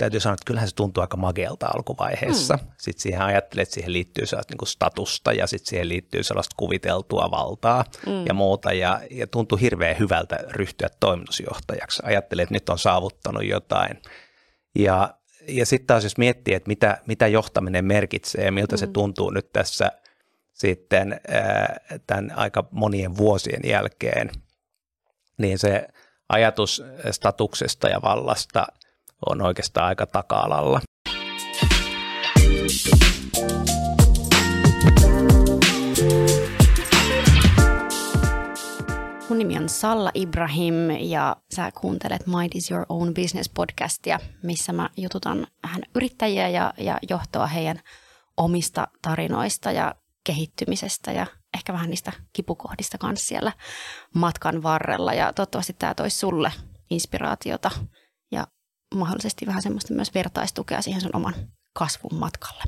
täytyy sanoa, että kyllähän se tuntuu aika magealta alkuvaiheessa. Mm. Sitten siihen ajattelet, että siihen liittyy sellaista niin statusta ja sitten siihen liittyy sellaista kuviteltua valtaa mm. ja muuta. Ja, ja tuntuu hirveän hyvältä ryhtyä toimitusjohtajaksi. Ajattelet, että nyt on saavuttanut jotain. Ja, ja sitten taas jos miettii, että mitä, mitä johtaminen merkitsee ja miltä mm. se tuntuu nyt tässä sitten tämän aika monien vuosien jälkeen, niin se ajatus statuksesta ja vallasta – on oikeastaan aika taka-alalla. Mun nimi on Salla Ibrahim ja sä kuuntelet Mind is your own business podcastia, missä mä jututan vähän yrittäjiä ja, ja johtoa heidän omista tarinoista ja kehittymisestä ja ehkä vähän niistä kipukohdista kanssa siellä matkan varrella. Ja toivottavasti tämä toisi sulle inspiraatiota mahdollisesti vähän semmoista myös vertaistukea siihen sun oman kasvun matkalle.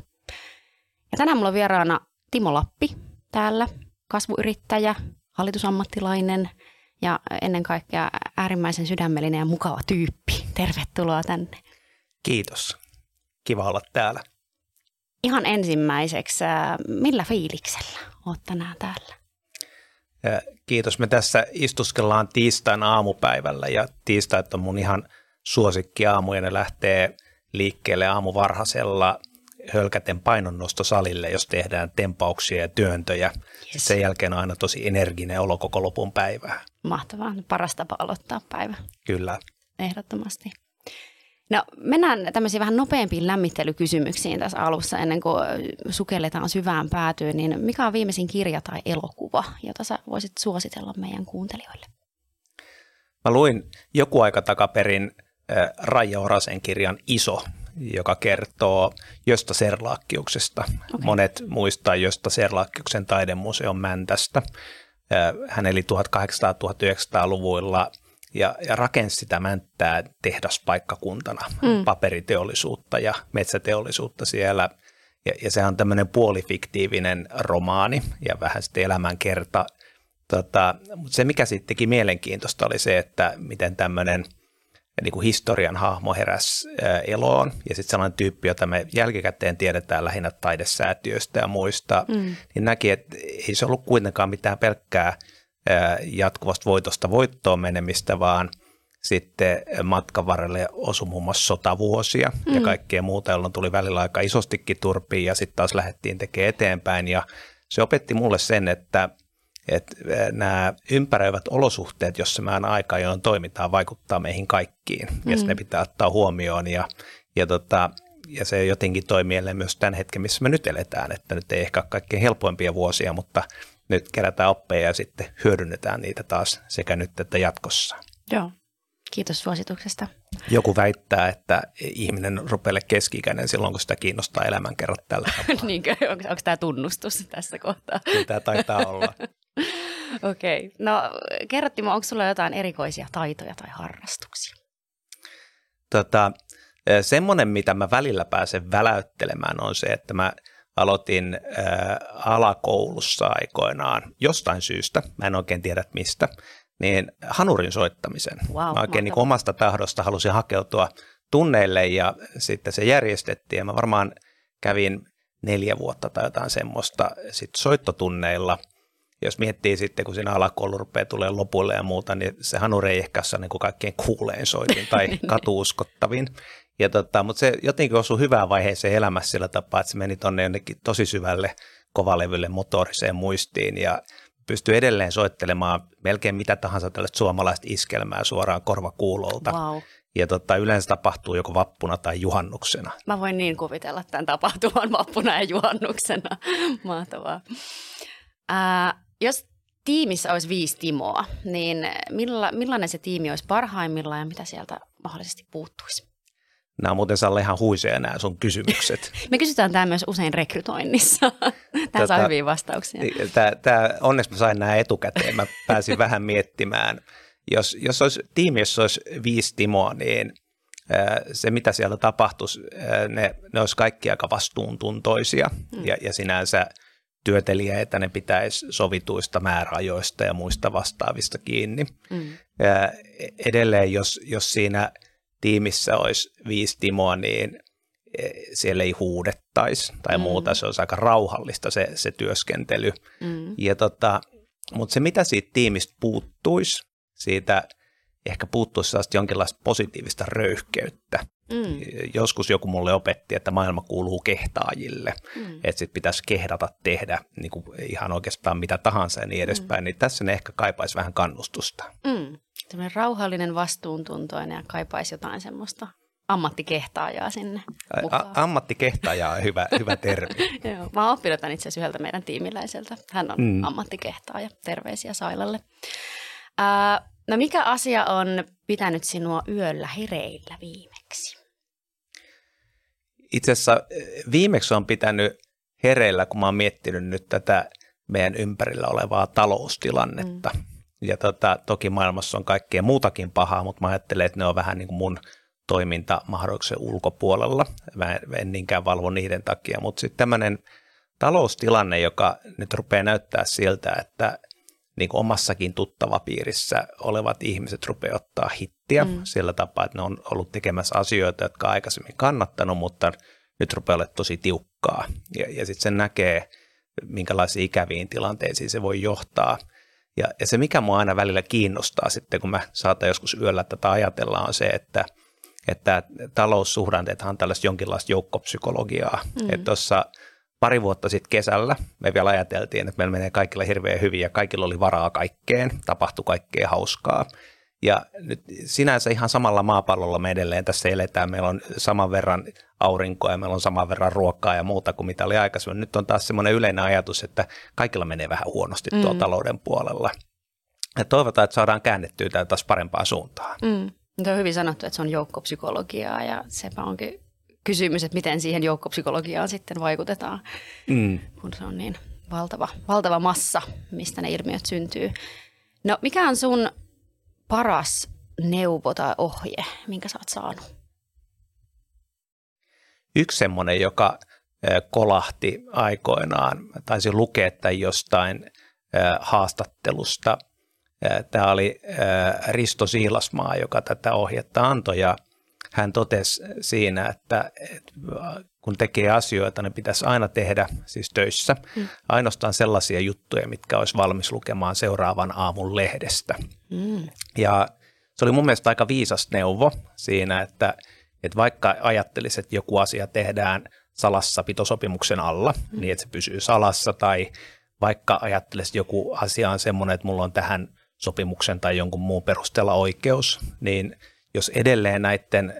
Ja tänään mulla on vieraana Timo Lappi täällä, kasvuyrittäjä, hallitusammattilainen ja ennen kaikkea äärimmäisen sydämellinen ja mukava tyyppi. Tervetuloa tänne. Kiitos. Kiva olla täällä. Ihan ensimmäiseksi, äh, millä fiiliksellä oot tänään täällä? Kiitos. Me tässä istuskellaan tiistain aamupäivällä ja tiistait on mun ihan – suosikki aamu ja ne lähtee liikkeelle aamuvarhaisella hölkäten painonnostosalille, jos tehdään tempauksia ja työntöjä. Yes. Sen jälkeen on aina tosi energinen olo koko lopun päivää. Mahtavaa. Paras tapa aloittaa päivä. Kyllä. Ehdottomasti. No mennään tämmöisiin vähän nopeampiin lämmittelykysymyksiin tässä alussa ennen kuin sukelletaan syvään päätyyn. Niin mikä on viimeisin kirja tai elokuva, jota sä voisit suositella meidän kuuntelijoille? Mä luin joku aika takaperin Raija Orasen kirjan Iso, joka kertoo Josta Serlaakkiuksesta. Okay. Monet muistaa Josta Serlaakkiuksen taidemuseon Mäntästä. Hän eli 1800-1900-luvuilla ja, ja rakensi sitä Mänttää tehdaspaikkakuntana, mm. paperiteollisuutta ja metsäteollisuutta siellä. Ja, ja se on tämmöinen puolifiktiivinen romaani ja vähän sitten elämänkerta. Tota, mutta se, mikä sitten teki mielenkiintoista, oli se, että miten tämmöinen – niin kuin historian hahmo heräs eloon. Ja sitten sellainen tyyppi, jota me jälkikäteen tiedetään lähinnä taidesäätiöistä ja muista, mm. niin näki, että ei se ollut kuitenkaan mitään pelkkää jatkuvasta voitosta voittoon menemistä, vaan sitten matkan varrelle osui muun muassa sotavuosia mm. ja kaikkea muuta, jolloin tuli välillä aika isostikin turpiin ja sitten taas lähdettiin tekemään eteenpäin. Ja se opetti mulle sen, että – että nämä ympäröivät olosuhteet, jossa me aina aika ajoin toimitaan, vaikuttaa meihin kaikkiin mm. ja ne pitää ottaa huomioon ja, ja, tota, ja se jotenkin toimii myös tämän hetken, missä me nyt eletään, että nyt ei ehkä ole kaikkein helpoimpia vuosia, mutta nyt kerätään oppeja ja sitten hyödynnetään niitä taas sekä nyt että jatkossa. Joo, kiitos suosituksesta. Joku väittää, että ihminen rupeaa keski silloin, kun sitä kiinnostaa elämänkerrat tällä. Niinkö? Onko, onko tämä tunnustus tässä kohtaa? Kyllä tämä taitaa olla. Okei. Okay. No kerro Timo, onko sulla jotain erikoisia taitoja tai harrastuksia? Tota, semmoinen, mitä mä välillä pääsen väläyttelemään, on se, että mä aloitin ää, alakoulussa aikoinaan jostain syystä, mä en oikein tiedä mistä, niin hanurin soittamisen. Wow, mä oikein niin omasta tahdosta halusin hakeutua tunneille ja sitten se järjestettiin ja mä varmaan kävin neljä vuotta tai jotain semmoista sit soittotunneilla – jos miettii sitten, kun siinä alakoulu rupeaa tulee lopulle ja muuta, niin se hanuri ei ehkä ole niin kuin kaikkein kuuleen soitin tai niin. katuuskottavin. Ja tota, mutta se jotenkin osui hyvään vaiheeseen elämässä sillä tapaa, että se meni tuonne jonnekin tosi syvälle kovalevylle motoriseen muistiin ja pystyy edelleen soittelemaan melkein mitä tahansa tällaista suomalaista iskelmää suoraan korvakuulolta. Wow. Ja tota, yleensä tapahtuu joko vappuna tai juhannuksena. Mä voin niin kuvitella tämän tapahtuman vappuna ja juhannuksena. Mahtavaa. Ää, jos tiimissä olisi viisi Timoa, niin milla, millainen se tiimi olisi parhaimmillaan ja mitä sieltä mahdollisesti puuttuisi? Nämä on muuten Salle ihan huiseja nämä sun kysymykset. Me kysytään tämä myös usein rekrytoinnissa. Tämä Tätä, saa hyviä vastauksia. Tämä, tämä, onneksi mä sain nämä etukäteen. Mä pääsin vähän miettimään. Jos, jos olisi tiimi, jossa olisi viisi Timoa, niin se, mitä siellä tapahtuisi, ne, ne olisi kaikki aika vastuuntuntoisia hmm. ja, ja sinänsä – työtelijäitä, ne pitäisi sovituista määräajoista ja muista vastaavista kiinni. Mm. Ja edelleen, jos, jos siinä tiimissä olisi viisi Timoa, niin e, siellä ei huudettaisi tai mm. muuta. Se olisi aika rauhallista se, se työskentely. Mm. Ja tota, mutta se, mitä siitä tiimistä puuttuisi, siitä ehkä puuttuisi sellaista jonkinlaista positiivista röyhkeyttä. Mm. Joskus joku mulle opetti, että maailma kuuluu kehtaajille, mm. että sit pitäisi kehdata tehdä niin kuin ihan oikeastaan mitä tahansa ja niin mm. edespäin, mm. niin tässä ne ehkä kaipaisi vähän kannustusta. Mm. Tällainen rauhallinen, vastuuntuntoinen ja kaipaisi jotain semmoista ammattikehtaajaa sinne mukaan. A- ammattikehtaajaa on hyvä, hyvä termi. Joo, mä oon oppinut itse asiassa yhdeltä meidän tiimiläiseltä. Hän on mm. ammattikehtaaja. Terveisiä Sailalle. Äh, no mikä asia on pitänyt sinua yöllä hereillä viimeksi? Itse asiassa eh, viimeksi on pitänyt hereillä, kun mä oon miettinyt nyt tätä meidän ympärillä olevaa taloustilannetta. Mm. Ja tota, toki maailmassa on kaikkea muutakin pahaa, mutta mä ajattelen, että ne on vähän niin kuin mun toimintamahdollisuuksien ulkopuolella. Mä en niinkään valvo niiden takia, mutta sitten tämmöinen taloustilanne, joka nyt rupeaa näyttää siltä, että niin kuin omassakin tuttavapiirissä olevat ihmiset rupeaa ottaa hittiä mm. sillä tapaa, että ne on ollut tekemässä asioita, jotka on aikaisemmin kannattanut, mutta nyt rupeaa olemaan tosi tiukkaa. Ja, ja sitten sen näkee, minkälaisiin ikäviin tilanteisiin se voi johtaa. Ja, ja se, mikä mua aina välillä kiinnostaa sitten, kun mä saatan joskus yöllä tätä ajatella, on se, että, että taloussuhdanteethan on tällaista jonkinlaista joukkopsykologiaa. Mm. Että tuossa pari vuotta sitten kesällä me vielä ajateltiin, että meillä menee kaikilla hirveän hyvin ja kaikilla oli varaa kaikkeen, tapahtui kaikkea hauskaa. Ja nyt sinänsä ihan samalla maapallolla me edelleen tässä eletään. Meillä on saman verran aurinkoa ja meillä on saman verran ruokaa ja muuta kuin mitä oli aikaisemmin. Nyt on taas semmoinen yleinen ajatus, että kaikilla menee vähän huonosti tuolla mm. talouden puolella. Ja toivotaan, että saadaan käännettyä tätä taas parempaan suuntaan. Mm. Tuo on hyvin sanottu, että se on joukkopsykologiaa ja sepä onkin kysymys, että miten siihen joukkopsykologiaan sitten vaikutetaan, mm. kun se on niin valtava, valtava massa, mistä ne ilmiöt syntyy. No mikä on sun paras neuvo tai ohje, minkä sä oot saanut? Yksi semmoinen, joka kolahti aikoinaan, taisin lukea tämän jostain haastattelusta. Tämä oli Risto Siilasmaa, joka tätä ohjetta antoi ja – hän totesi siinä, että, kun tekee asioita, ne pitäisi aina tehdä siis töissä. Mm. Ainoastaan sellaisia juttuja, mitkä olisi valmis lukemaan seuraavan aamun lehdestä. Mm. Ja se oli mun mielestä aika viisas neuvo siinä, että, että vaikka ajattelisi, että joku asia tehdään salassa pitosopimuksen alla, mm. niin että se pysyy salassa, tai vaikka ajattelisi, että joku asia on semmoinen, että mulla on tähän sopimuksen tai jonkun muun perusteella oikeus, niin – jos edelleen näiden,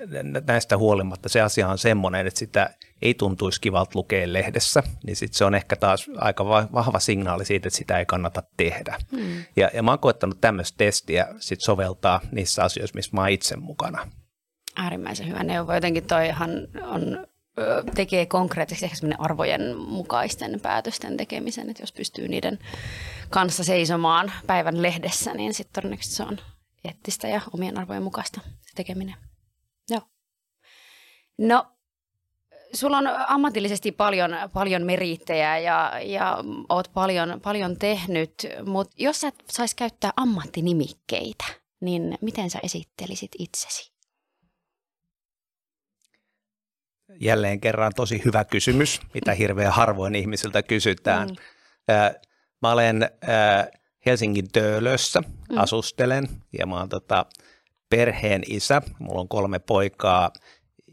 näistä huolimatta se asia on semmoinen, että sitä ei tuntuisi kivalta lukea lehdessä, niin sit se on ehkä taas aika vahva signaali siitä, että sitä ei kannata tehdä. Hmm. Ja, ja mä oon koettanut tämmöistä testiä sit soveltaa niissä asioissa, missä mä oon itse mukana. Äärimmäisen hyvä neuvo. Jotenkin toihan on tekee konkreettisesti ehkä arvojen mukaisten päätösten tekemisen, että jos pystyy niiden kanssa seisomaan päivän lehdessä, niin sitten todennäköisesti se on eettistä ja omien arvojen mukaista tekeminen. Joo. No, sulla on ammatillisesti paljon, paljon meriittejä ja, ja oot paljon, paljon tehnyt, mutta jos sä sais käyttää ammattinimikkeitä, niin miten sä esittelisit itsesi? Jälleen kerran tosi hyvä kysymys, mitä hirveän harvoin ihmisiltä kysytään. Mm. Mä olen Helsingin Töölössä mm. asustelen ja mä oon tota, perheen isä. Mulla on kolme poikaa,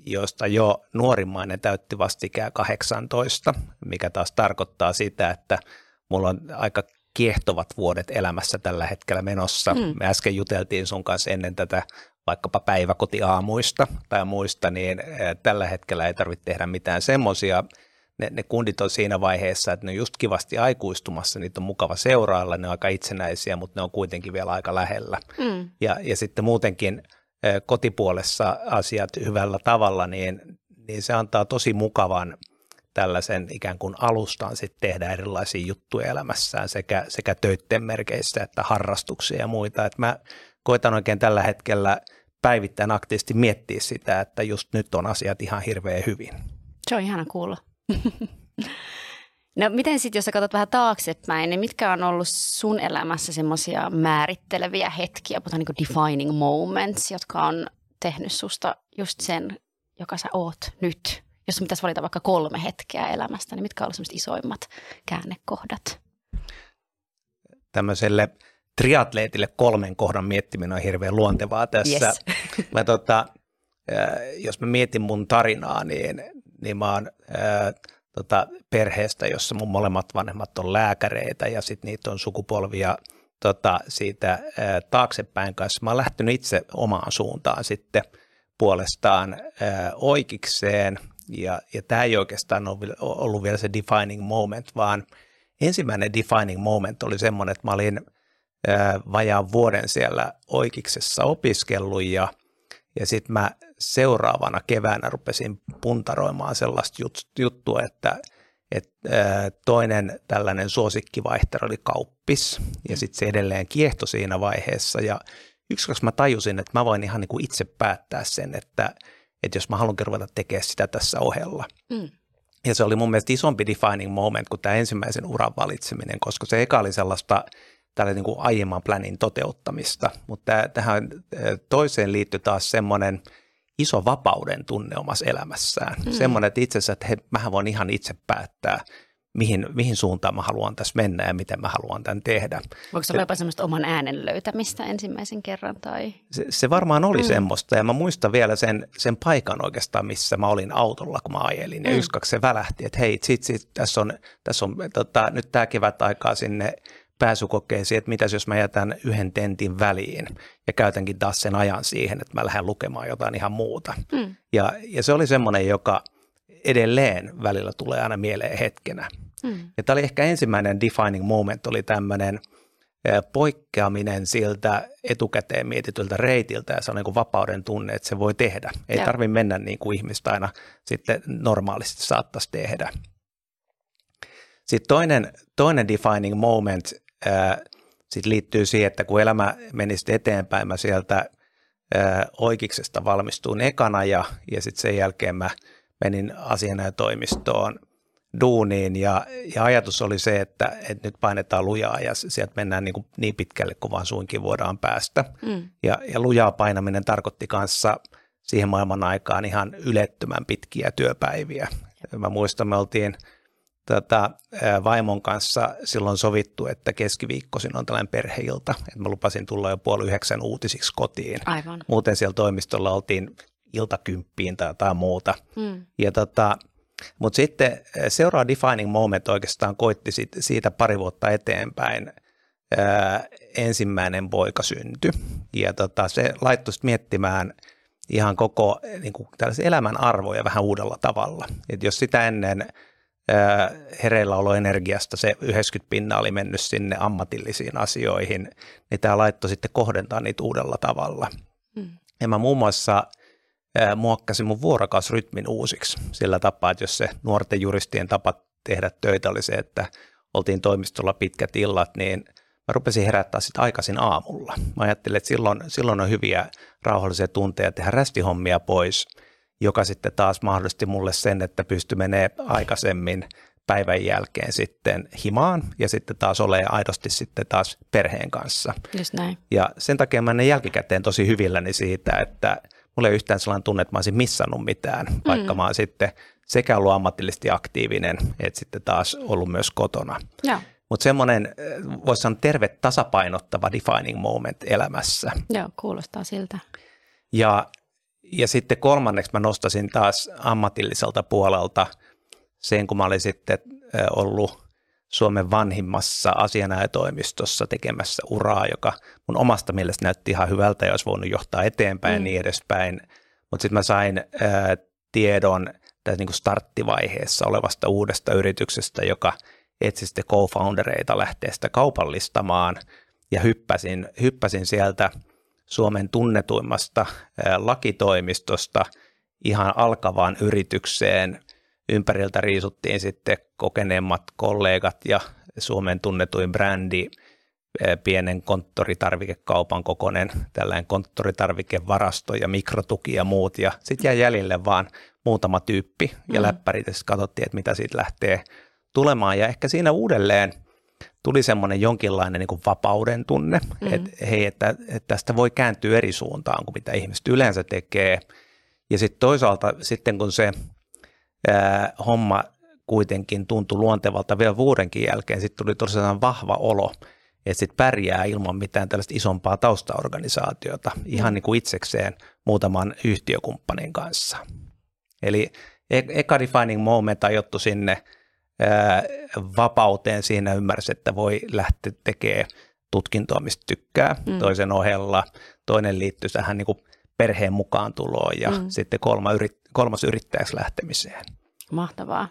joista jo nuorimmainen täytti vastikään 18, mikä taas tarkoittaa sitä, että mulla on aika kiehtovat vuodet elämässä tällä hetkellä menossa. Mm. Me äsken juteltiin sun kanssa ennen tätä vaikkapa päiväkotiaamuista tai muista, niin eh, tällä hetkellä ei tarvitse tehdä mitään semmoisia ne, ne kundit on siinä vaiheessa, että ne on just kivasti aikuistumassa, niitä on mukava seurailla, ne on aika itsenäisiä, mutta ne on kuitenkin vielä aika lähellä. Mm. Ja, ja sitten muutenkin kotipuolessa asiat hyvällä tavalla, niin, niin se antaa tosi mukavan tällaisen ikään kuin alustan sitten tehdä erilaisia juttuja elämässään sekä, sekä töitten merkeissä että harrastuksia ja muita. Et mä koitan oikein tällä hetkellä päivittäin aktiivisesti miettiä sitä, että just nyt on asiat ihan hirveän hyvin. Se on ihana kuulla. No miten sitten, jos sä katsot vähän taaksepäin, niin mitkä on ollut sun elämässä semmoisia määritteleviä hetkiä, puhutaan niin defining moments, jotka on tehnyt susta just sen, joka sä oot nyt? Jos sun pitäisi valita vaikka kolme hetkeä elämästä, niin mitkä ovat isoimmat käännekohdat? Tämmöiselle triatleetille kolmen kohdan miettiminen on hirveän luontevaa tässä. Yes. Mä tota, jos mä mietin mun tarinaa, niin, niin mä oon ää, tota, perheestä, jossa mun molemmat vanhemmat on lääkäreitä ja sitten niitä on sukupolvia tota, siitä ää, taaksepäin kanssa. Mä oon lähtenyt itse omaan suuntaan sitten puolestaan ää, oikeikseen ja, ja tämä ei oikeastaan ole ollut vielä se defining moment, vaan ensimmäinen defining moment oli semmoinen, että mä olin ää, vajaan vuoden siellä oikeiksessa opiskellut ja, ja sitten mä seuraavana keväänä rupesin puntaroimaan sellaista juttua, että, että toinen tällainen suosikkivaihtero oli kauppis ja sitten se edelleen kiehto siinä vaiheessa ja yksi, koska mä tajusin, että mä voin ihan niin kuin itse päättää sen, että, että jos mä haluankin ruveta tekemään sitä tässä ohella. Mm. Ja se oli mun mielestä isompi defining moment kuin tämä ensimmäisen uran valitseminen, koska se eka oli sellaista tällä niin kuin aiemman planin toteuttamista, mutta tähän toiseen liittyy taas semmoinen – iso vapauden tunne omassa elämässään. Mm. Semmoinen, että itse asiassa, että he, mähän voin ihan itse päättää, mihin, mihin suuntaan mä haluan tässä mennä ja miten mä haluan tämän tehdä. Voiko se olla jopa semmoista oman äänen löytämistä ensimmäisen kerran? Tai? Se, se varmaan oli mm. semmoista ja mä muistan vielä sen, sen paikan oikeastaan, missä mä olin autolla, kun mä ajelin. Ja mm. yksi kaksi se välähti, että hei, sit, sit, tässä on, tässä on tota, nyt tämä kevät aikaa sinne pääsykokeisiin, että mitäs jos mä jätän yhden tentin väliin ja käytänkin taas sen ajan siihen, että mä lähden lukemaan jotain ihan muuta. Mm. Ja, ja se oli semmoinen, joka edelleen välillä tulee aina mieleen hetkenä. Mm. Ja tämä oli ehkä ensimmäinen defining moment, oli tämmöinen poikkeaminen siltä etukäteen mietityltä reitiltä ja se on niin kuin vapauden tunne, että se voi tehdä. Ei tarvitse mennä niin kuin ihmistä aina sitten normaalisti saattaisi tehdä. Sitten toinen, toinen defining moment sitten liittyy siihen, että kun elämä meni sitten eteenpäin, mä sieltä oikeiksesta valmistuin ekana ja, ja sitten sen jälkeen mä menin asianajotoimistoon duuniin ja, ja ajatus oli se, että, että nyt painetaan lujaa ja sieltä mennään niin, kuin niin pitkälle kuin vaan suinkin voidaan päästä. Mm. Ja, ja lujaa painaminen tarkoitti kanssa siihen maailman aikaan ihan ylettömän pitkiä työpäiviä. Mä muistan, me oltiin – tota, vaimon kanssa silloin sovittu, että keskiviikkoisin on tällainen perheilta, että mä lupasin tulla jo puoli yhdeksän uutisiksi kotiin. Aivan. Muuten siellä toimistolla oltiin iltakymppiin tai jotain muuta. Hmm. Ja tota, mutta sitten seuraava defining moment oikeastaan koitti siitä pari vuotta eteenpäin. Ää, ensimmäinen poika syntyi ja tota, se laittoi miettimään ihan koko niin kuin, elämän arvoja vähän uudella tavalla. Et jos sitä ennen – hereilläoloenergiasta se 90 pinna oli mennyt sinne ammatillisiin asioihin, niin tämä laittoi sitten kohdentaa niitä uudella tavalla. Mm. Ja mä muun muassa muokkasin mun vuorokausrytmin uusiksi sillä tapaa, että jos se nuorten juristien tapa tehdä töitä oli se, että oltiin toimistolla pitkät illat, niin mä rupesin herättää sitä aikaisin aamulla. Mä ajattelin, että silloin, silloin on hyviä rauhallisia tunteja tehdä rästihommia pois – joka sitten taas mahdollisti mulle sen, että pysty menee aikaisemmin päivän jälkeen sitten himaan ja sitten taas ole aidosti sitten taas perheen kanssa. Just näin. Ja sen takia mä jälkikäteen tosi hyvilläni siitä, että mulla ei yhtään sellainen tunne, että mä olisin missannut mitään, vaikka mm. mä oon sitten sekä ollut ammatillisesti aktiivinen, että sitten taas ollut myös kotona. Mutta semmoinen, voisi sanoa terve tasapainottava defining moment elämässä. Joo, kuulostaa siltä. Ja ja sitten kolmanneksi mä nostasin taas ammatilliselta puolelta sen, kun mä olin sitten ollut Suomen vanhimmassa asianajatoimistossa tekemässä uraa, joka mun omasta mielestä näytti ihan hyvältä ja olisi voinut johtaa eteenpäin mm. ja niin edespäin. Mutta sitten mä sain ää, tiedon tässä niin kuin starttivaiheessa olevasta uudesta yrityksestä, joka etsi sitten co-foundereita lähteä sitä kaupallistamaan ja hyppäsin, hyppäsin sieltä – Suomen tunnetuimmasta lakitoimistosta ihan alkavaan yritykseen. Ympäriltä riisuttiin sitten kokeneemmat kollegat ja Suomen tunnetuin brändi, pienen konttoritarvikekaupan kokoinen tällainen konttoritarvikevarasto ja mikrotuki ja muut. Ja sitten jäi jäljelle vaan muutama tyyppi ja mm. läppärit ja katsottiin, että mitä siitä lähtee tulemaan. Ja ehkä siinä uudelleen tuli semmoinen jonkinlainen niin kuin vapauden tunne, mm. että hei, että, että tästä voi kääntyä eri suuntaan kuin mitä ihmiset yleensä tekee. Ja sitten toisaalta sitten kun se ää, homma kuitenkin tuntui luontevalta vielä vuodenkin jälkeen, sitten tuli tosiaan vahva olo, että sitten pärjää ilman mitään tällaista isompaa taustaorganisaatiota ihan niin kuin itsekseen muutaman yhtiökumppanin kanssa. Eli e-, eka defining moment ajottu sinne vapauteen siinä ymmärsi, että voi lähteä tekemään tutkintoa, mistä tykkää mm. toisen ohella. Toinen liittyy tähän niin kuin perheen mukaan tuloon ja mm. sitten kolma yrit, kolmas yrittäjäksi lähtemiseen. Mahtavaa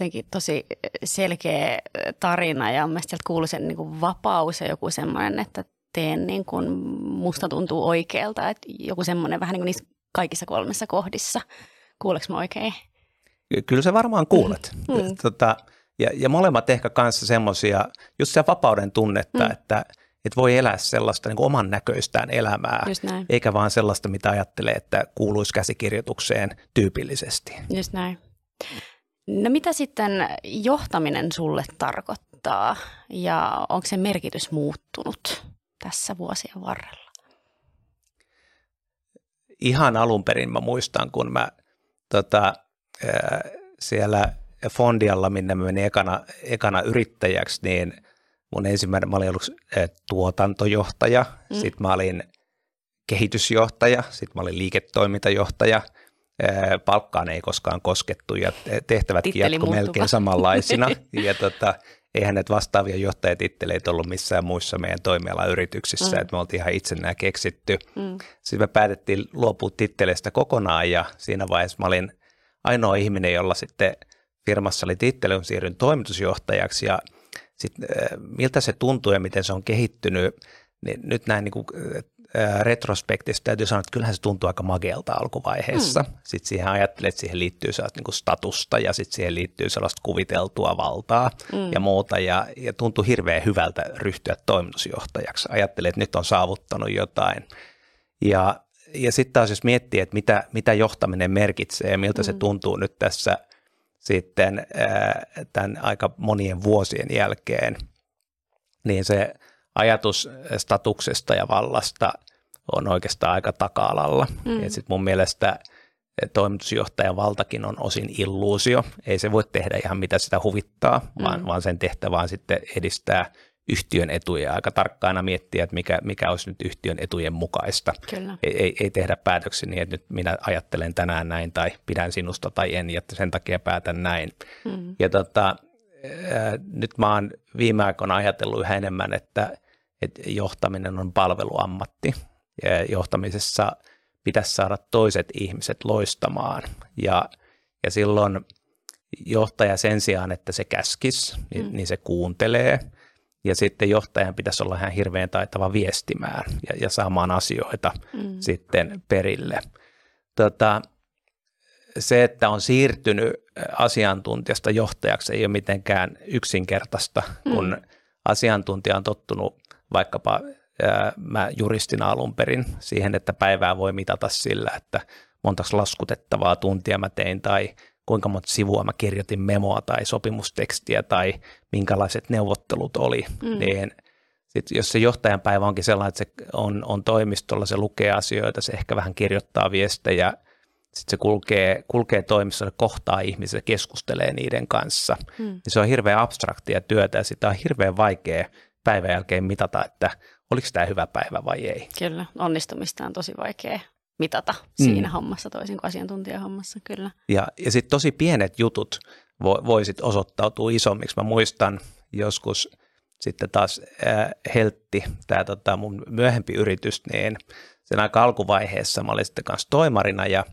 jotenkin tosi selkeä tarina ja mielestäni sieltä sen niin kuin vapaus ja joku semmoinen, että teen niin kuin musta tuntuu oikealta, että joku semmoinen vähän niin kuin niissä kaikissa kolmessa kohdissa. Kuuleeko mä oikein? Kyllä se varmaan kuulet. Mm. Tota, ja, ja molemmat ehkä kanssa semmoisia, just se vapauden tunnetta, mm. että, että voi elää sellaista niin oman näköistään elämää, eikä vaan sellaista, mitä ajattelee, että kuuluisi käsikirjoitukseen tyypillisesti. Just näin. No mitä sitten johtaminen sulle tarkoittaa ja onko se merkitys muuttunut tässä vuosien varrella? Ihan alun perin mä muistan, kun mä tota, siellä Fondialla, minne mä menin ekana, ekana yrittäjäksi, niin mun ensimmäinen, mä olin ollut tuotantojohtaja, mm. sitten mä olin kehitysjohtaja, sitten mä olin liiketoimintajohtaja – palkkaan ei koskaan koskettu ja tehtävätkin jatku melkein samanlaisina. ja tota, eihän näitä vastaavia johtajatitteleitä ollut missään muissa meidän toimialayrityksissä, mm. että me oltiin ihan itse nämä keksitty. Mm. Sitten me päätettiin luopua titteleistä kokonaan ja siinä vaiheessa mä olin ainoa ihminen, jolla sitten firmassa oli titteli, on siirryn toimitusjohtajaksi ja sitten miltä se tuntuu ja miten se on kehittynyt, niin nyt näin niin kuin, retrospektista täytyy sanoa, että kyllähän se tuntuu aika magealta alkuvaiheessa. Mm. Sitten siihen ajattelee, että siihen liittyy sellaista niin statusta ja sitten siihen liittyy sellaista kuviteltua valtaa mm. ja muuta. Ja, ja tuntuu hirveän hyvältä ryhtyä toimitusjohtajaksi. Ajattelee, että nyt on saavuttanut jotain. Ja, ja sitten taas jos miettii, että mitä, mitä johtaminen merkitsee ja miltä mm. se tuntuu nyt tässä sitten tämän aika monien vuosien jälkeen, niin se – ajatus statuksesta ja vallasta on oikeastaan aika taka-alalla. Mm. Sitten mun mielestä toimitusjohtajan valtakin on osin illuusio. Ei se voi tehdä ihan mitä sitä huvittaa, mm. vaan, vaan sen tehtävä on sitten edistää yhtiön etuja aika tarkkaana miettiä, että mikä, mikä olisi nyt yhtiön etujen mukaista. Kyllä. Ei, ei, ei tehdä päätöksiä niin, että nyt minä ajattelen tänään näin tai pidän sinusta tai en ja sen takia päätän näin. Mm. Ja tota, nyt mä oon viime aikoina ajatellut yhä enemmän, että – että johtaminen on palveluammatti ja johtamisessa pitäisi saada toiset ihmiset loistamaan ja, ja silloin johtaja sen sijaan, että se käskisi, niin, mm. niin se kuuntelee ja sitten johtajan pitäisi olla ihan hirveän taitava viestimään ja, ja saamaan asioita mm. sitten perille. Tota, se, että on siirtynyt asiantuntijasta johtajaksi ei ole mitenkään yksinkertaista, kun mm. asiantuntija on tottunut vaikkapa ää, mä juristina alun perin siihen, että päivää voi mitata sillä, että montaks laskutettavaa tuntia mä tein tai kuinka monta sivua mä kirjoitin memoa tai sopimustekstiä tai minkälaiset neuvottelut oli, mm. niin sit jos se johtajan päivä onkin sellainen, että se on, on toimistolla, se lukee asioita, se ehkä vähän kirjoittaa viestejä, sitten se kulkee, kulkee toimistolle, kohtaa ihmisiä, keskustelee niiden kanssa, mm. niin se on hirveän abstraktia työtä ja sitä on hirveän vaikea – päivän jälkeen mitata, että oliko tämä hyvä päivä vai ei. Kyllä, onnistumista on tosi vaikea mitata mm. siinä hommassa toisin kuin asiantuntijahommassa, kyllä. Ja, ja sitten tosi pienet jutut vo, voisit osoittautua isommiksi. Mä muistan joskus sitten taas äh, Heltti, tämä tota, mun myöhempi yritys, niin sen aika alkuvaiheessa mä olin sitten kanssa toimarina ja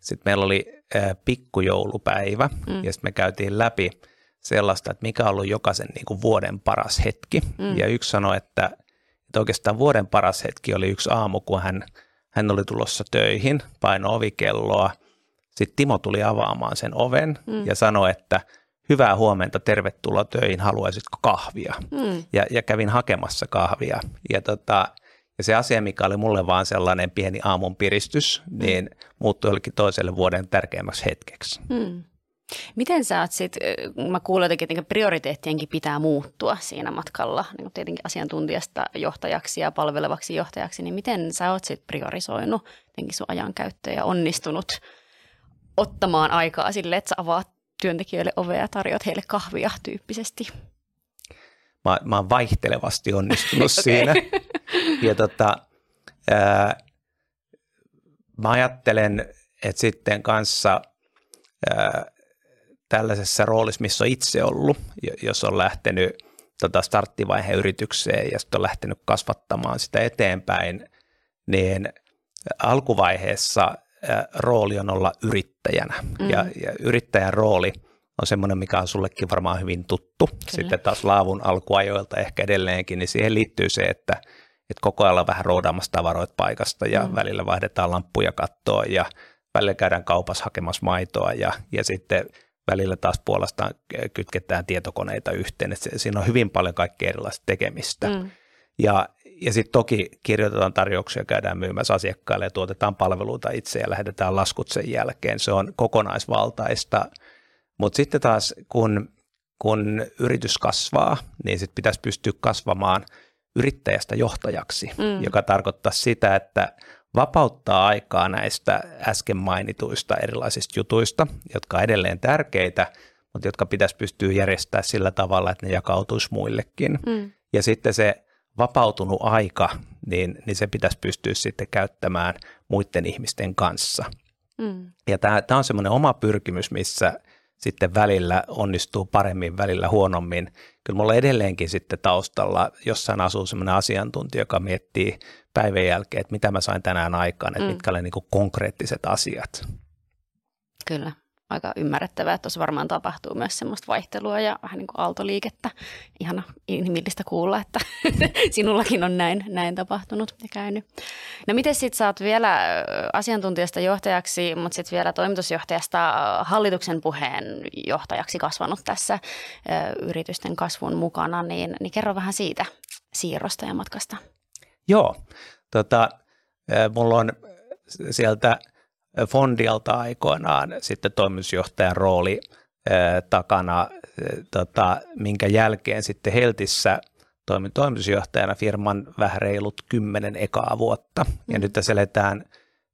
sitten meillä oli äh, pikkujoulupäivä mm. ja sitten me käytiin läpi – sellaista, että mikä on ollut jokaisen niin kuin vuoden paras hetki. Mm. Ja yksi sanoi, että, että oikeastaan vuoden paras hetki oli yksi aamu, kun hän, hän oli tulossa töihin, paino ovikelloa. Sitten Timo tuli avaamaan sen oven mm. ja sanoi, että hyvää huomenta, tervetuloa töihin, haluaisitko kahvia? Mm. Ja, ja kävin hakemassa kahvia. Ja, tota, ja se asia, mikä oli mulle vaan sellainen pieni aamun piristys, mm. niin muuttui jollekin toiselle vuoden tärkeimmäksi hetkeksi. Mm. Miten sä oot sit, mä kuulen jotenkin, että prioriteettienkin pitää muuttua siinä matkalla, niin tietenkin asiantuntijasta johtajaksi ja palvelevaksi johtajaksi, niin miten sä oot sit priorisoinut jotenkin sun ajankäyttöä ja onnistunut ottamaan aikaa sille, että sä avaat työntekijöille ovea ja tarjoat heille kahvia tyyppisesti? Mä, mä oon vaihtelevasti onnistunut okay. siinä. Ja tota, ää, mä ajattelen, että sitten kanssa ää, tällaisessa roolissa, missä on itse ollut, jos on lähtenyt tota starttivaiheen yritykseen ja sitten on lähtenyt kasvattamaan sitä eteenpäin, niin alkuvaiheessa rooli on olla yrittäjänä. Mm. Ja, ja yrittäjän rooli on semmoinen, mikä on sullekin varmaan hyvin tuttu. Kyllä. Sitten taas laavun alkuajoilta ehkä edelleenkin, niin siihen liittyy se, että, että koko ajan vähän roodaamassa tavaroita paikasta ja mm. välillä vaihdetaan lamppuja kattoa ja välillä käydään kaupassa hakemassa maitoa ja, ja sitten välillä taas puolestaan kytketään tietokoneita yhteen. Että siinä on hyvin paljon kaikkea erilaista tekemistä. Mm. Ja, ja sitten toki kirjoitetaan tarjouksia, käydään myymässä asiakkaille ja tuotetaan palveluita itse ja lähetetään laskut sen jälkeen. Se on kokonaisvaltaista. Mutta sitten taas kun, kun yritys kasvaa, niin sitten pitäisi pystyä kasvamaan yrittäjästä johtajaksi, mm. joka tarkoittaa sitä, että vapauttaa aikaa näistä äsken mainituista erilaisista jutuista, jotka on edelleen tärkeitä, mutta jotka pitäisi pystyä järjestämään sillä tavalla, että ne jakautuisi muillekin. Mm. Ja sitten se vapautunut aika, niin, niin se pitäisi pystyä sitten käyttämään muiden ihmisten kanssa. Mm. Ja tämä, tämä on semmoinen oma pyrkimys, missä sitten välillä onnistuu paremmin, välillä huonommin. Kyllä mulla edelleenkin sitten taustalla jossain asuu semmoinen asiantuntija, joka miettii päivän jälkeen, että mitä mä sain tänään aikaan, että mm. mitkä olivat niin konkreettiset asiat. Kyllä aika ymmärrettävää, että tuossa varmaan tapahtuu myös semmoista vaihtelua ja vähän niin kuin aaltoliikettä. Ihana inhimillistä kuulla, että sinullakin on näin, näin tapahtunut ja käynyt. No miten sitten sä oot vielä asiantuntijasta johtajaksi, mutta sitten vielä toimitusjohtajasta hallituksen puheen johtajaksi kasvanut tässä yritysten kasvun mukana, niin, niin kerro vähän siitä siirrosta ja matkasta. Joo, tota, mulla on sieltä – Fondialta aikoinaan sitten toimitusjohtajan rooli takana, tota, minkä jälkeen sitten Heltissä toimin toimitusjohtajana firman vähän reilut kymmenen ekaa vuotta. Ja mm. nyt tässä eletään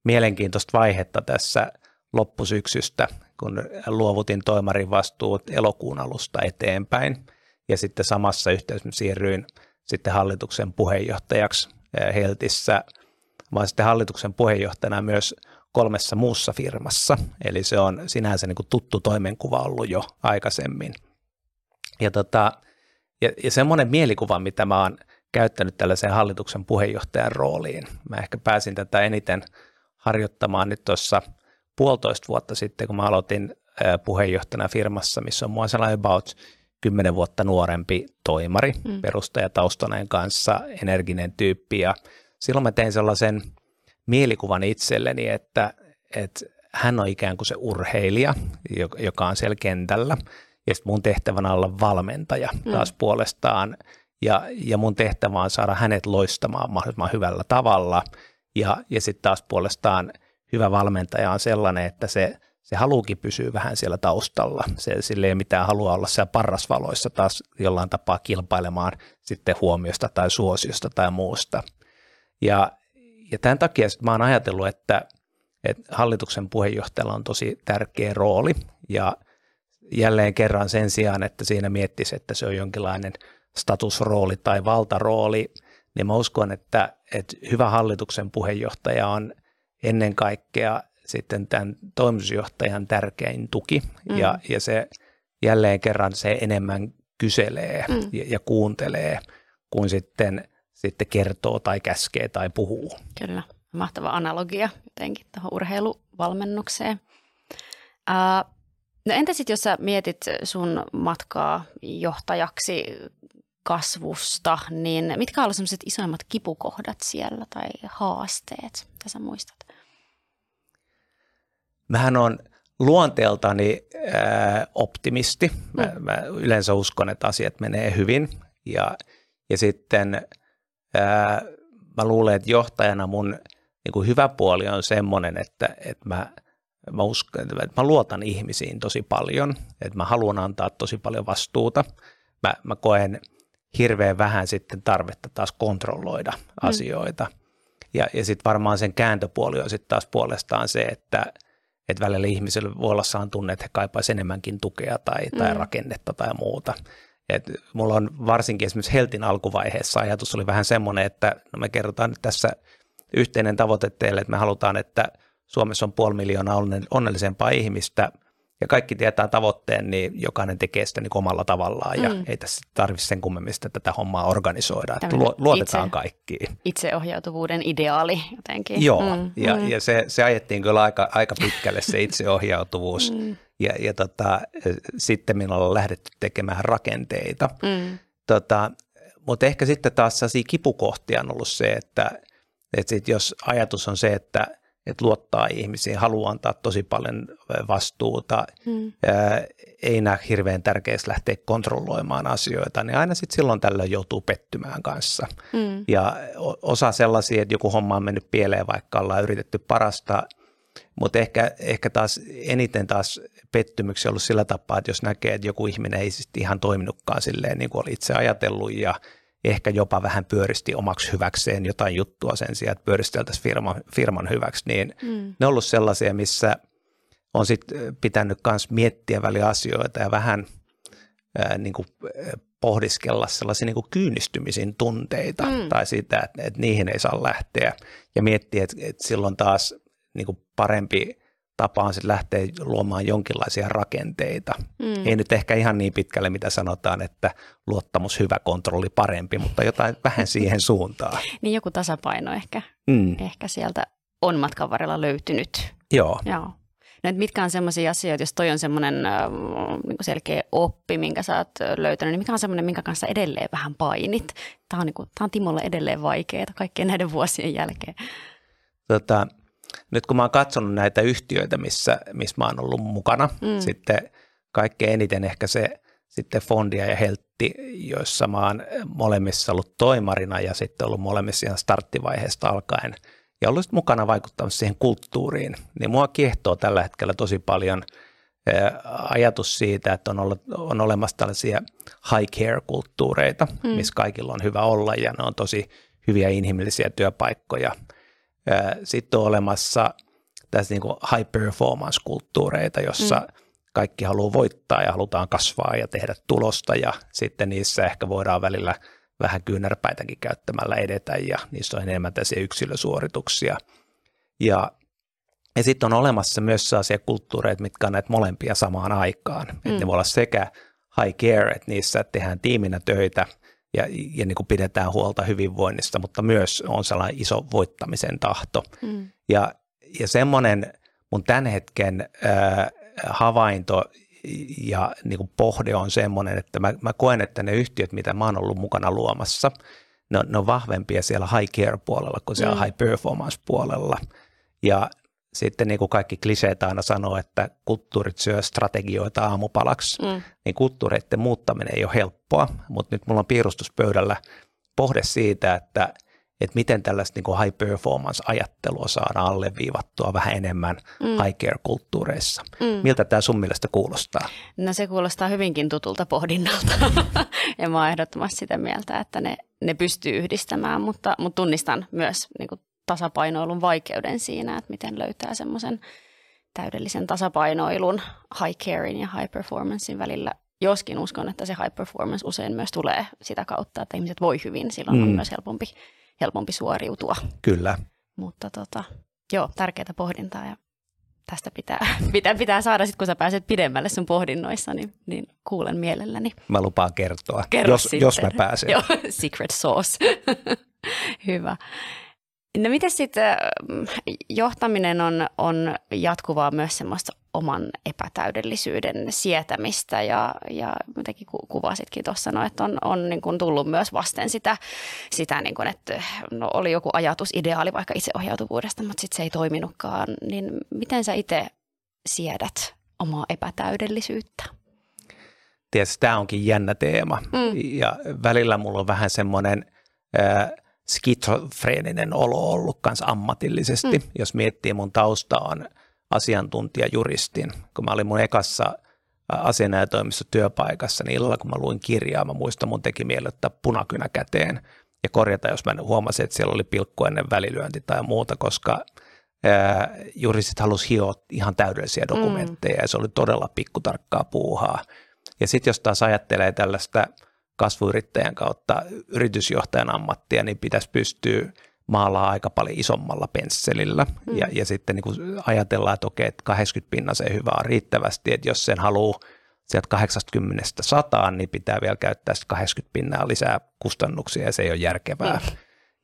mielenkiintoista vaihetta tässä loppusyksystä, kun luovutin toimarin vastuut elokuun alusta eteenpäin. Ja sitten samassa yhteydessä siirryin sitten hallituksen puheenjohtajaksi Heltissä, vaan sitten hallituksen puheenjohtajana myös kolmessa muussa firmassa, eli se on sinänsä niin kuin tuttu toimenkuva ollut jo aikaisemmin. Ja, tota, ja, ja semmoinen mielikuva, mitä mä oon käyttänyt tällaiseen hallituksen puheenjohtajan rooliin, mä ehkä pääsin tätä eniten harjoittamaan nyt tuossa puolitoista vuotta sitten, kun mä aloitin puheenjohtajana firmassa, missä on mua sellainen about kymmenen vuotta nuorempi toimari mm. perustajataustaneen kanssa, energinen tyyppi ja silloin mä tein sellaisen – mielikuvan itselleni, että, että hän on ikään kuin se urheilija, joka on siellä kentällä, ja sitten mun tehtävänä olla valmentaja mm. taas puolestaan, ja, ja mun tehtävä on saada hänet loistamaan mahdollisimman hyvällä tavalla, ja, ja sitten taas puolestaan hyvä valmentaja on sellainen, että se, se haluukin pysyä vähän siellä taustalla. Se, sille ei mitään halua olla siellä parrasvaloissa taas jollain tapaa kilpailemaan sitten huomiosta tai suosiosta tai muusta. Ja, ja tämän takia mä oon ajatellut, että, että hallituksen puheenjohtajalla on tosi tärkeä rooli ja jälleen kerran sen sijaan, että siinä miettisi, että se on jonkinlainen statusrooli tai valtarooli, niin mä uskon, että, että hyvä hallituksen puheenjohtaja on ennen kaikkea sitten tämän toimitusjohtajan tärkein tuki mm. ja, ja se jälleen kerran se enemmän kyselee mm. ja, ja kuuntelee kuin sitten – sitten kertoo tai käskee tai puhuu. Kyllä, mahtava analogia jotenkin tuohon urheiluvalmennukseen. Uh, no entä sitten, jos sä mietit sun matkaa johtajaksi kasvusta, niin mitkä ovat sellaiset isoimmat kipukohdat siellä tai haasteet, mitä sä muistat? Mähän on luonteeltani äh, optimisti. Mä, mm. mä yleensä uskon, että asiat menee hyvin ja, ja sitten – mä luulen, että johtajana mun niin kuin hyvä puoli on semmoinen, että, että mä mä, uskon, että mä luotan ihmisiin tosi paljon, että mä haluan antaa tosi paljon vastuuta. Mä, mä koen hirveän vähän sitten tarvetta taas kontrolloida mm. asioita. Ja, ja sitten varmaan sen kääntöpuoli on sitten taas puolestaan se, että, että välillä ihmisillä voi olla saan tunne, että he kaipaisivat enemmänkin tukea tai, tai mm. rakennetta tai muuta. Et mulla on varsinkin esimerkiksi Heltin alkuvaiheessa ajatus oli vähän semmoinen, että no me kerrotaan nyt tässä yhteinen tavoite teille, että me halutaan, että Suomessa on puoli miljoonaa onnellisempaa ihmistä – ja kaikki tietää tavoitteen, niin jokainen tekee sitä niin omalla tavallaan ja mm. ei tässä tarvitse sen kummemmin tätä hommaa organisoida, että luotetaan itse, kaikkiin. Itseohjautuvuuden ideaali jotenkin. Joo, mm. ja, mm. ja se, se ajettiin kyllä aika, aika pitkälle se itseohjautuvuus mm. Ja, ja tota, sitten minulla on lähdetty tekemään rakenteita. Mm. Tota, mutta ehkä sitten taas kipukohtia on ollut se, että, että sit jos ajatus on se, että – että luottaa ihmisiin, haluaa antaa tosi paljon vastuuta, mm. ää, ei näe hirveän tärkeästi lähteä kontrolloimaan asioita, niin aina sitten silloin tällöin joutuu pettymään kanssa. Mm. Ja osa sellaisia, että joku homma on mennyt pieleen, vaikka ollaan yritetty parasta, mutta ehkä, ehkä taas eniten taas pettymyksiä ollut sillä tapaa, että jos näkee, että joku ihminen ei sitten ihan toiminutkaan silleen niin kuin oli itse ajatellut ja ehkä jopa vähän pyöristi omaksi hyväkseen jotain juttua sen sijaan, että pyöristeltäisiin firman, firman hyväksi, niin mm. ne on ollut sellaisia, missä on sitten pitänyt myös miettiä väli asioita ja vähän ää, niin kuin pohdiskella sellaisia niin kuin kyynistymisen tunteita mm. tai sitä, että, että niihin ei saa lähteä ja miettiä, että, että silloin taas niin kuin parempi – tapa on sitten lähteä luomaan jonkinlaisia rakenteita. Mm. Ei nyt ehkä ihan niin pitkälle, mitä sanotaan, että luottamus, hyvä kontrolli, parempi, mutta jotain vähän siihen suuntaan. niin joku tasapaino ehkä, mm. ehkä sieltä on matkan varrella löytynyt. Joo. Joo. No, mitkä on sellaisia asioita, jos toi on semmoinen äh, niin selkeä oppi, minkä sä oot löytänyt, niin mikä on semmoinen, minkä kanssa edelleen vähän painit? Tämä on, niin kuin, tämä on Timolle edelleen vaikeaa kaikkien näiden vuosien jälkeen. Tota, nyt kun mä oon katsonut näitä yhtiöitä, missä, missä mä oon ollut mukana, mm. sitten kaikkein eniten ehkä se sitten Fondia ja Heltti, joissa mä oon molemmissa ollut toimarina ja sitten ollut molemmissa ihan starttivaiheesta alkaen ja ollut mukana vaikuttamassa siihen kulttuuriin, niin mua kiehtoo tällä hetkellä tosi paljon ajatus siitä, että on, ollut, on olemassa tällaisia high care-kulttuureita, mm. missä kaikilla on hyvä olla ja ne on tosi hyviä inhimillisiä työpaikkoja – sitten on olemassa tässä niin high performance-kulttuureita, jossa mm. kaikki haluaa voittaa ja halutaan kasvaa ja tehdä tulosta ja sitten niissä ehkä voidaan välillä vähän kyynärpäitäkin käyttämällä edetä ja niissä on enemmän tällaisia yksilösuorituksia. Ja, ja sitten on olemassa myös sellaisia kulttuureita, mitkä on näitä molempia samaan aikaan. Mm. Että ne voi olla sekä high care, että niissä tehdään tiiminä töitä – ja, ja niin kuin pidetään huolta hyvinvoinnista, mutta myös on sellainen iso voittamisen tahto. Mm. Ja, ja semmoinen mun tämän hetken äh, havainto ja niin kuin pohde on semmoinen, että mä, mä koen, että ne yhtiöt, mitä mä oon ollut mukana luomassa, ne on, ne on vahvempia siellä high care puolella kuin siellä mm. high performance puolella. Ja sitten niin kuin kaikki kliseet aina sanoo, että kulttuurit syö strategioita aamupalaksi, mm. niin kulttuureiden muuttaminen ei ole helppoa, mutta nyt mulla on piirustuspöydällä pohde siitä, että, että miten tällaista niin kuin high performance-ajattelua saadaan alleviivattua vähän enemmän mm. high care-kulttuureissa. Mm. Miltä tämä sun mielestä kuulostaa? No se kuulostaa hyvinkin tutulta pohdinnalta ja mä oon ehdottomasti sitä mieltä, että ne, ne pystyy yhdistämään, mutta, mutta tunnistan myös niin kuin tasapainoilun vaikeuden siinä, että miten löytää semmoisen täydellisen tasapainoilun high carein ja high performancein välillä. Joskin uskon, että se high performance usein myös tulee sitä kautta, että ihmiset voi hyvin, silloin mm. on myös helpompi, helpompi suoriutua. Kyllä. Mutta tota, joo, tärkeää pohdintaa ja tästä pitää, pitää, pitää saada, sit kun sä pääset pidemmälle sun pohdinnoissa, niin, niin kuulen mielelläni. Mä lupaan kertoa, Kerro jos, jos mä pääsen. Joo, secret sauce. Hyvä. No miten sitten johtaminen on, on jatkuvaa myös semmoista oman epätäydellisyyden sietämistä ja, ja jotenkin kuvasitkin tuossa, no, että on, on niin kuin tullut myös vasten sitä, sitä niin kuin, että no, oli joku ajatus, ideaali vaikka itseohjautuvuudesta, mutta sitten se ei toiminutkaan. Niin miten sä itse siedät omaa epätäydellisyyttä? Tietysti tämä onkin jännä teema mm. ja välillä mulla on vähän semmoinen skitsofreeninen olo ollut kanssa ammatillisesti. Mm. Jos miettii, mun tausta on, asiantuntijajuristin. Kun mä olin mun ekassa asianajotoimissa työpaikassa, niin illalla kun mä luin kirjaa, mä muistan mun teki mieli ottaa punakynä käteen ja korjata, jos mä huomasin, että siellä oli pilkku ennen välilyönti tai muuta, koska ää, juristit halusi hioa ihan täydellisiä mm. dokumentteja mm. ja se oli todella pikkutarkkaa puuhaa. Ja sitten jos taas ajattelee tällaista kasvuyrittäjän kautta yritysjohtajan ammattia, niin pitäisi pystyä maalaa aika paljon isommalla pensselillä mm. ja, ja sitten niin kuin ajatellaan, että okei, että 80 pinnaseen hyvä on riittävästi, että jos sen haluaa sieltä 80 100, niin pitää vielä käyttää 80 pinnaa lisää kustannuksia ja se ei ole järkevää. Mm.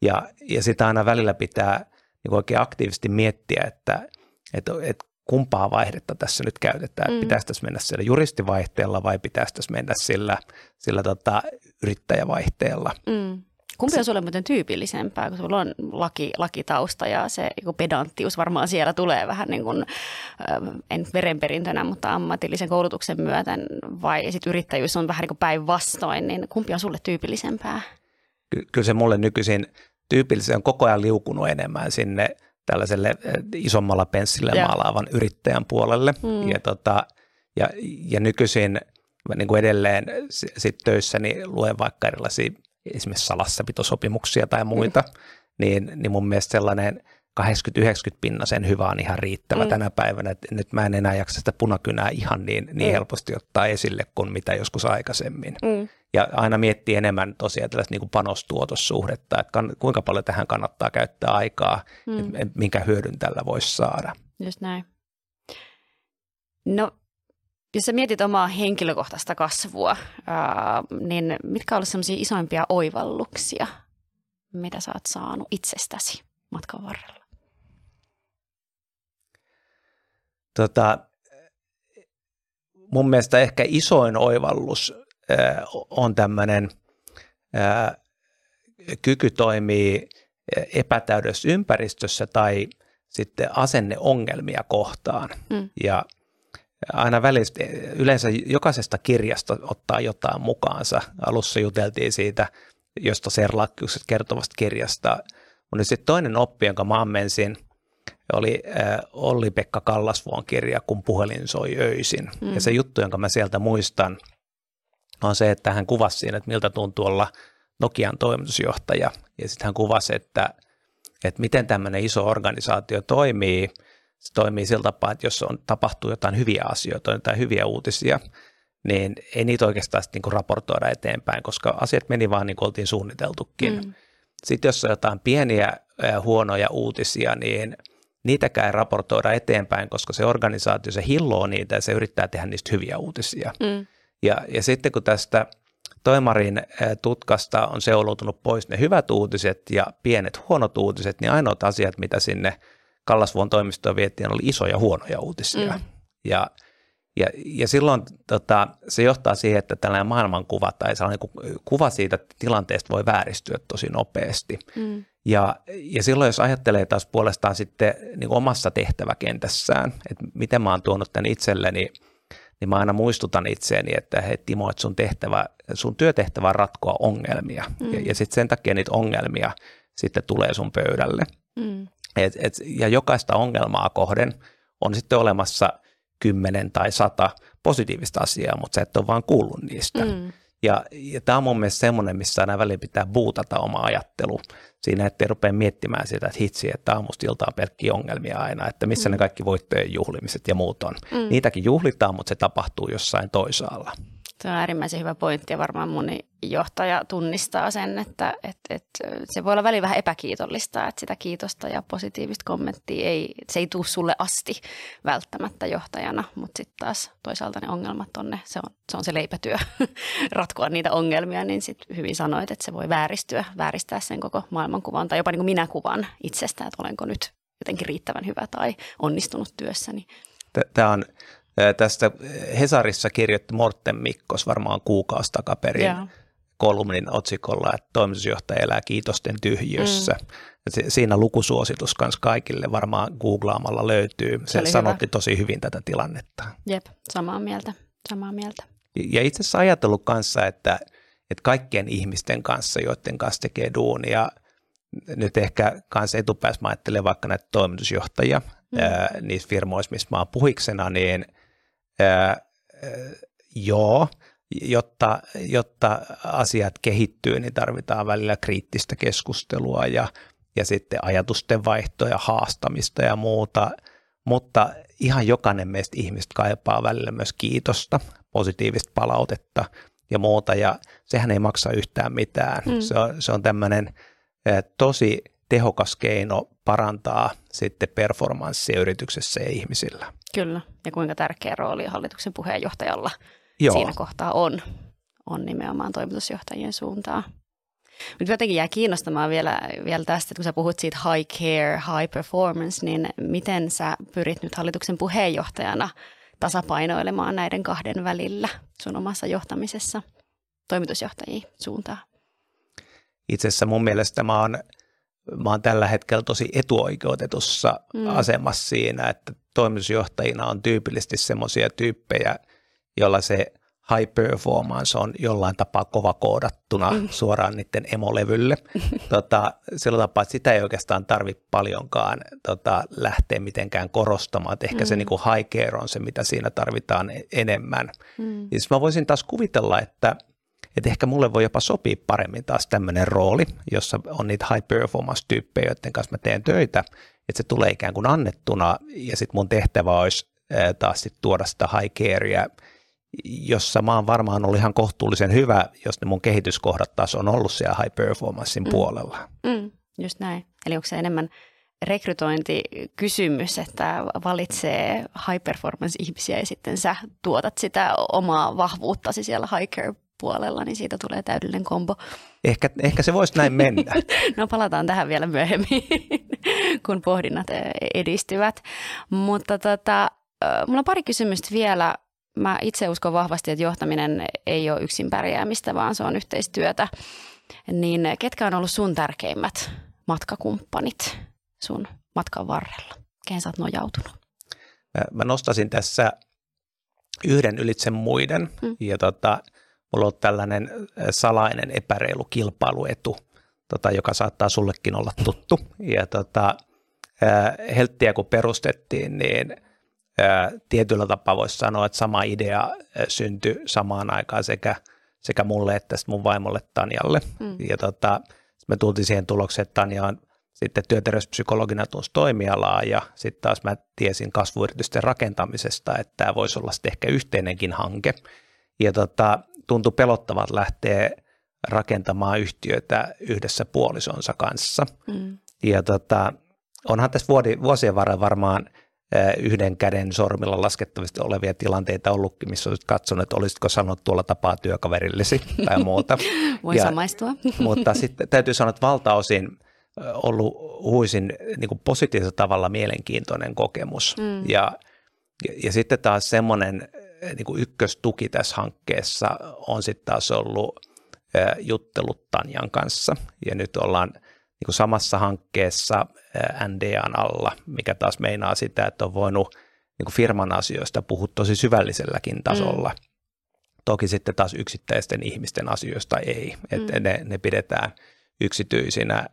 Ja, ja sitä aina välillä pitää niin oikein aktiivisesti miettiä, että, että, että kumpaa vaihdetta tässä nyt käytetään. Mm. Pitäisi tässä mennä sillä juristivaihteella vai pitäisi tässä mennä sillä, sillä tota, yrittäjävaihteella. Mm. Kumpi on sulle muuten tyypillisempää, kun sulla on laki, lakitausta ja se pedanttius varmaan siellä tulee vähän niin kuin, en verenperintönä, mutta ammatillisen koulutuksen myöten vai sitten yrittäjyys on vähän niin kuin päinvastoin, niin kumpi on sulle tyypillisempää? Ky- kyllä se mulle nykyisin tyypillisen on koko ajan liukunut enemmän sinne tällaiselle isommalla penssillä ja. maalaavan yrittäjän puolelle. Mm. Ja, tota, ja, ja nykyisin niin kuin edelleen sit töissäni luen vaikka erilaisia esimerkiksi salassapitosopimuksia tai muita, mm. niin, niin mun mielestä sellainen 80-90 pinnasen hyvä on ihan riittävä mm. tänä päivänä. Et nyt mä en enää jaksa sitä punakynää ihan niin, niin mm. helposti ottaa esille kuin mitä joskus aikaisemmin. Mm. Ja aina miettii enemmän tosiaan tällaista niin panostuotossuhdetta, että kann, kuinka paljon tähän kannattaa käyttää aikaa, mm. et, minkä hyödyn tällä voisi saada. Just näin. No jos sä mietit omaa henkilökohtaista kasvua, ää, niin mitkä ovat sellaisia isoimpia oivalluksia, mitä sä oot saanut itsestäsi matkan varrella? Tota, mun mielestä ehkä isoin oivallus ää, on tämmöinen kyky toimii epätäydessä ympäristössä tai sitten asenneongelmia kohtaan. Mm. Ja – aina välistä, yleensä jokaisesta kirjasta ottaa jotain mukaansa. Alussa juteltiin siitä, josta Serlakkiukset kertovasta kirjasta. Mutta sitten toinen oppi, jonka mä ammensin, oli äh, Olli-Pekka Kallasvuon kirja, kun puhelin soi öisin. Mm. Ja se juttu, jonka mä sieltä muistan, on se, että hän kuvasi siinä, että miltä tuntuu olla Nokian toimitusjohtaja. Ja sitten hän kuvasi, että, että miten tämmöinen iso organisaatio toimii – se toimii sillä tapaa, että jos on, tapahtuu jotain hyviä asioita, jotain hyviä uutisia, niin ei niitä oikeastaan niin kuin raportoida eteenpäin, koska asiat meni vaan niin kuin oltiin suunniteltukin. Mm. Sitten jos on jotain pieniä huonoja uutisia, niin niitäkään ei raportoida eteenpäin, koska se organisaatio, se hilloo niitä ja se yrittää tehdä niistä hyviä uutisia. Mm. Ja, ja sitten kun tästä Toimarin tutkasta on seuloutunut pois ne hyvät uutiset ja pienet huonot uutiset, niin ainoat asiat, mitä sinne – Kallasvuon toimistoon vietiin, oli isoja huonoja uutisia. Mm. Ja, ja, ja silloin tota, se johtaa siihen, että tällainen maailmankuva tai sellainen kuva siitä tilanteesta voi vääristyä tosi nopeasti. Mm. Ja, ja silloin jos ajattelee taas puolestaan sitten niin kuin omassa tehtäväkentässään, että miten mä oon tuonut tämän itselleni, niin mä aina muistutan itseäni, että hei Timo, että sun, tehtävä, sun työtehtävä on ratkoa ongelmia. Mm. Ja, ja sitten sen takia niitä ongelmia sitten tulee sun pöydälle. Mm. Et, et, ja jokaista ongelmaa kohden on sitten olemassa kymmenen tai sata positiivista asiaa, mutta sä et ole vaan kuullut niistä. Mm. Ja, ja tämä on mun mielestä semmoinen, missä aina väliin pitää buutata oma ajattelu siinä, ettei rupea miettimään sitä, että hitsi, että aamusta iltaan pelkkiä ongelmia aina, että missä mm. ne kaikki voittojen juhlimiset ja muut on. Mm. Niitäkin juhlitaan, mutta se tapahtuu jossain toisaalla. Se on äärimmäisen hyvä pointti ja varmaan moni johtaja tunnistaa sen, että, että, että se voi olla väliin vähän epäkiitollista, että sitä kiitosta ja positiivista kommenttia ei, se ei tule sulle asti välttämättä johtajana, mutta sitten taas toisaalta ne ongelmat on ne, se on se, on se leipätyö ratkoa niitä ongelmia, niin sitten hyvin sanoit, että se voi vääristyä, vääristää sen koko maailmankuvan tai jopa niin kuin minä kuvan itsestä, että olenko nyt jotenkin riittävän hyvä tai onnistunut työssäni. Tämä on Tästä Hesarissa kirjoitti Morten Mikkos varmaan kuukausi takaperin yeah. kolumnin otsikolla, että toimitusjohtaja elää kiitosten tyhjössä. Mm. Siinä lukusuositus myös kaikille varmaan googlaamalla löytyy. Se, Se sanotti hyvä. tosi hyvin tätä tilannetta. Jep, samaa mieltä. Samaa mieltä. Ja itse asiassa ajatellut kanssa, että, että kaikkien ihmisten kanssa, joiden kanssa tekee duunia, nyt ehkä kanssa etupäässä mä ajattelen vaikka näitä toimitusjohtajia, mm. ää, niissä firmoissa, missä mä oon puhiksena, niin joo, jotta, jotta asiat kehittyy, niin tarvitaan välillä kriittistä keskustelua ja, ja sitten ajatusten vaihtoja, haastamista ja muuta, mutta ihan jokainen meistä ihmistä kaipaa välillä myös kiitosta, positiivista palautetta ja muuta, ja sehän ei maksa yhtään mitään. Mm. Se on, se on tämmöinen tosi tehokas keino parantaa sitten performanssia yrityksessä ja ihmisillä. Kyllä, ja kuinka tärkeä rooli hallituksen puheenjohtajalla Joo. siinä kohtaa on, on nimenomaan toimitusjohtajien suuntaan. Mutta jotenkin jää kiinnostamaan vielä, vielä tästä, että kun sä puhut siitä high care, high performance, niin miten sä pyrit nyt hallituksen puheenjohtajana tasapainoilemaan näiden kahden välillä sun omassa johtamisessa toimitusjohtajien suuntaan? Itse asiassa mun mielestä mä oon, mä oon tällä hetkellä tosi etuoikeutetussa mm. asemassa siinä, että toimitusjohtajina on tyypillisesti semmoisia tyyppejä, jolla se – high performance on jollain tapaa kova koodattuna mm. suoraan niiden emolevylle. tota, sillä tapaa, että sitä ei oikeastaan tarvitse paljonkaan tota, lähteä mitenkään korostamaan. Että ehkä mm. se niin kuin high care on se, mitä siinä tarvitaan e-, enemmän. Mm. Siis mä voisin taas kuvitella, että, että ehkä mulle voi jopa sopia paremmin taas tämmöinen rooli, jossa on niitä high performance-tyyppejä, joiden kanssa mä teen töitä, että se tulee ikään kuin annettuna ja sitten mun tehtävä olisi taas sit tuoda sitä high carea – jossa mä oon varmaan ollut ihan kohtuullisen hyvä, jos ne mun kehityskohdat taas on ollut siellä high performancein mm. puolella. Mm, just näin. Eli onko se enemmän rekrytointikysymys, että valitsee high performance ihmisiä ja sitten sä tuotat sitä omaa vahvuuttasi siellä high care puolella, niin siitä tulee täydellinen kombo. Ehkä, ehkä se voisi näin mennä. no palataan tähän vielä myöhemmin, kun pohdinnat edistyvät. Mutta tota, mulla on pari kysymystä vielä mä itse uskon vahvasti, että johtaminen ei ole yksin pärjäämistä, vaan se on yhteistyötä. Niin ketkä on ollut sun tärkeimmät matkakumppanit sun matkan varrella? Kehen sä oot nojautunut? Mä nostasin tässä yhden ylitse muiden hmm. ja tota, mulla on tällainen salainen epäreilu kilpailuetu, tota, joka saattaa sullekin olla tuttu. Ja tota, Helttiä kun perustettiin, niin – tietyllä tapaa voisi sanoa, että sama idea syntyi samaan aikaan sekä, sekä mulle että mun vaimolle Tanjalle. Mm. Ja tota, me tultiin siihen tulokseen, että Tanja on sitten työterveyspsykologina tunsi toimialaa ja sitten taas mä tiesin kasvuyritysten rakentamisesta, että tämä voisi olla sitten ehkä yhteinenkin hanke. Ja tota, tuntui pelottavat lähteä rakentamaan yhtiötä yhdessä puolisonsa kanssa. Mm. Ja tota, onhan tässä vuosien varrella varmaan – yhden käden sormilla laskettavasti olevia tilanteita ollutkin, missä olisit katsonut, että olisitko sanonut tuolla tapaa työkaverillesi tai muuta. Voi ja, samaistua. mutta sitten täytyy sanoa, että valtaosin ollut huisin niin positiivisella tavalla mielenkiintoinen kokemus. Mm. Ja, ja, ja sitten taas semmoinen niin kuin ykköstuki tässä hankkeessa on sitten taas ollut juttelut Tanjan kanssa. Ja nyt ollaan niin kuin samassa hankkeessa NDAn alla, mikä taas meinaa sitä, että on voinut niin kuin firman asioista puhua tosi syvälliselläkin tasolla. Mm. Toki sitten taas yksittäisten ihmisten asioista ei, että mm. ne, ne pidetään yksityisinä.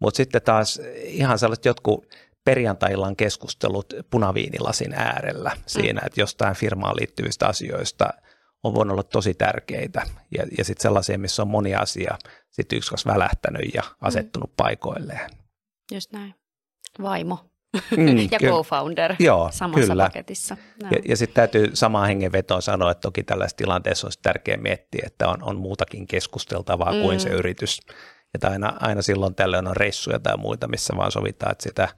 Mutta sitten taas ihan sellaiset jotkut perjantaillan keskustelut punaviinilasin äärellä siinä, mm. että jostain firmaan liittyvistä asioista on voinut olla tosi tärkeitä. Ja, ja sitten sellaisia, missä on moni asia sitten yksi kanssa välähtänyt ja asettunut mm. paikoilleen. Just näin. Vaimo mm, ja ky- co-founder Joo, samassa kyllä. paketissa. No. Ja, ja sitten täytyy samaan hengenvetoon sanoa, että toki tällaisessa tilanteessa olisi tärkeää miettiä, että on, on muutakin keskusteltavaa mm. kuin se yritys. Että aina, aina silloin tällöin on reissuja tai muita, missä vaan sovitaan, että sitä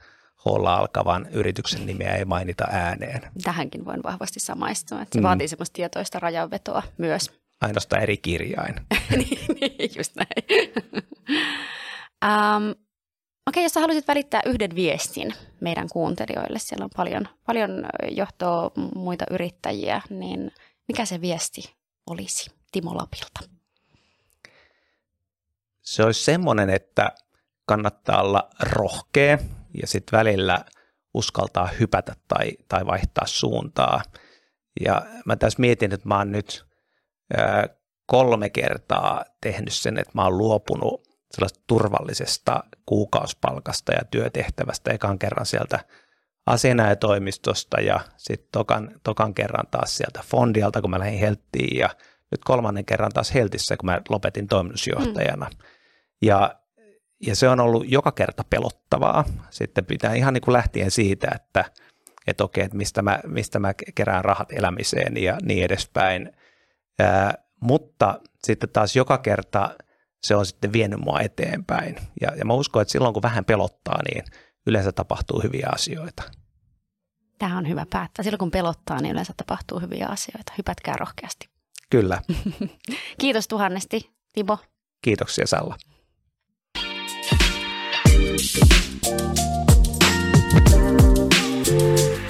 holla alkavan yrityksen nimeä ei mainita ääneen. Tähänkin voin vahvasti samaistua, että se mm. vaatii semmoista tietoista rajanvetoa myös. Ainoastaan eri kirjain. niin, niin, just näin. um, Okei, jos sä haluaisit välittää yhden viestin meidän kuuntelijoille, siellä on paljon, paljon johtoa muita yrittäjiä, niin mikä se viesti olisi Timo Lapilta? Se olisi semmoinen, että kannattaa olla rohkea ja sitten välillä uskaltaa hypätä tai, tai vaihtaa suuntaa. Ja mä tässä mietin, että mä oon nyt kolme kertaa tehnyt sen, että mä oon luopunut sellaista turvallisesta kuukausipalkasta ja työtehtävästä ekan kerran sieltä asianajatoimistosta ja sitten tokan, tokan kerran taas sieltä Fondialta, kun mä lähdin Helttiin ja nyt kolmannen kerran taas Heltissä, kun mä lopetin toimitusjohtajana. Mm. Ja, ja se on ollut joka kerta pelottavaa. Sitten pitää ihan niin kuin lähtien siitä, että, että okei, että mistä mä, mistä mä kerään rahat elämiseen ja niin edespäin. Ää, mutta sitten taas joka kerta se on sitten vienyt mua eteenpäin. Ja, ja mä uskon, että silloin kun vähän pelottaa, niin yleensä tapahtuu hyviä asioita. Tämä on hyvä päättää. Silloin kun pelottaa, niin yleensä tapahtuu hyviä asioita. Hypätkää rohkeasti. Kyllä. Kiitos tuhannesti, Timo. Kiitoksia Salla. Thank you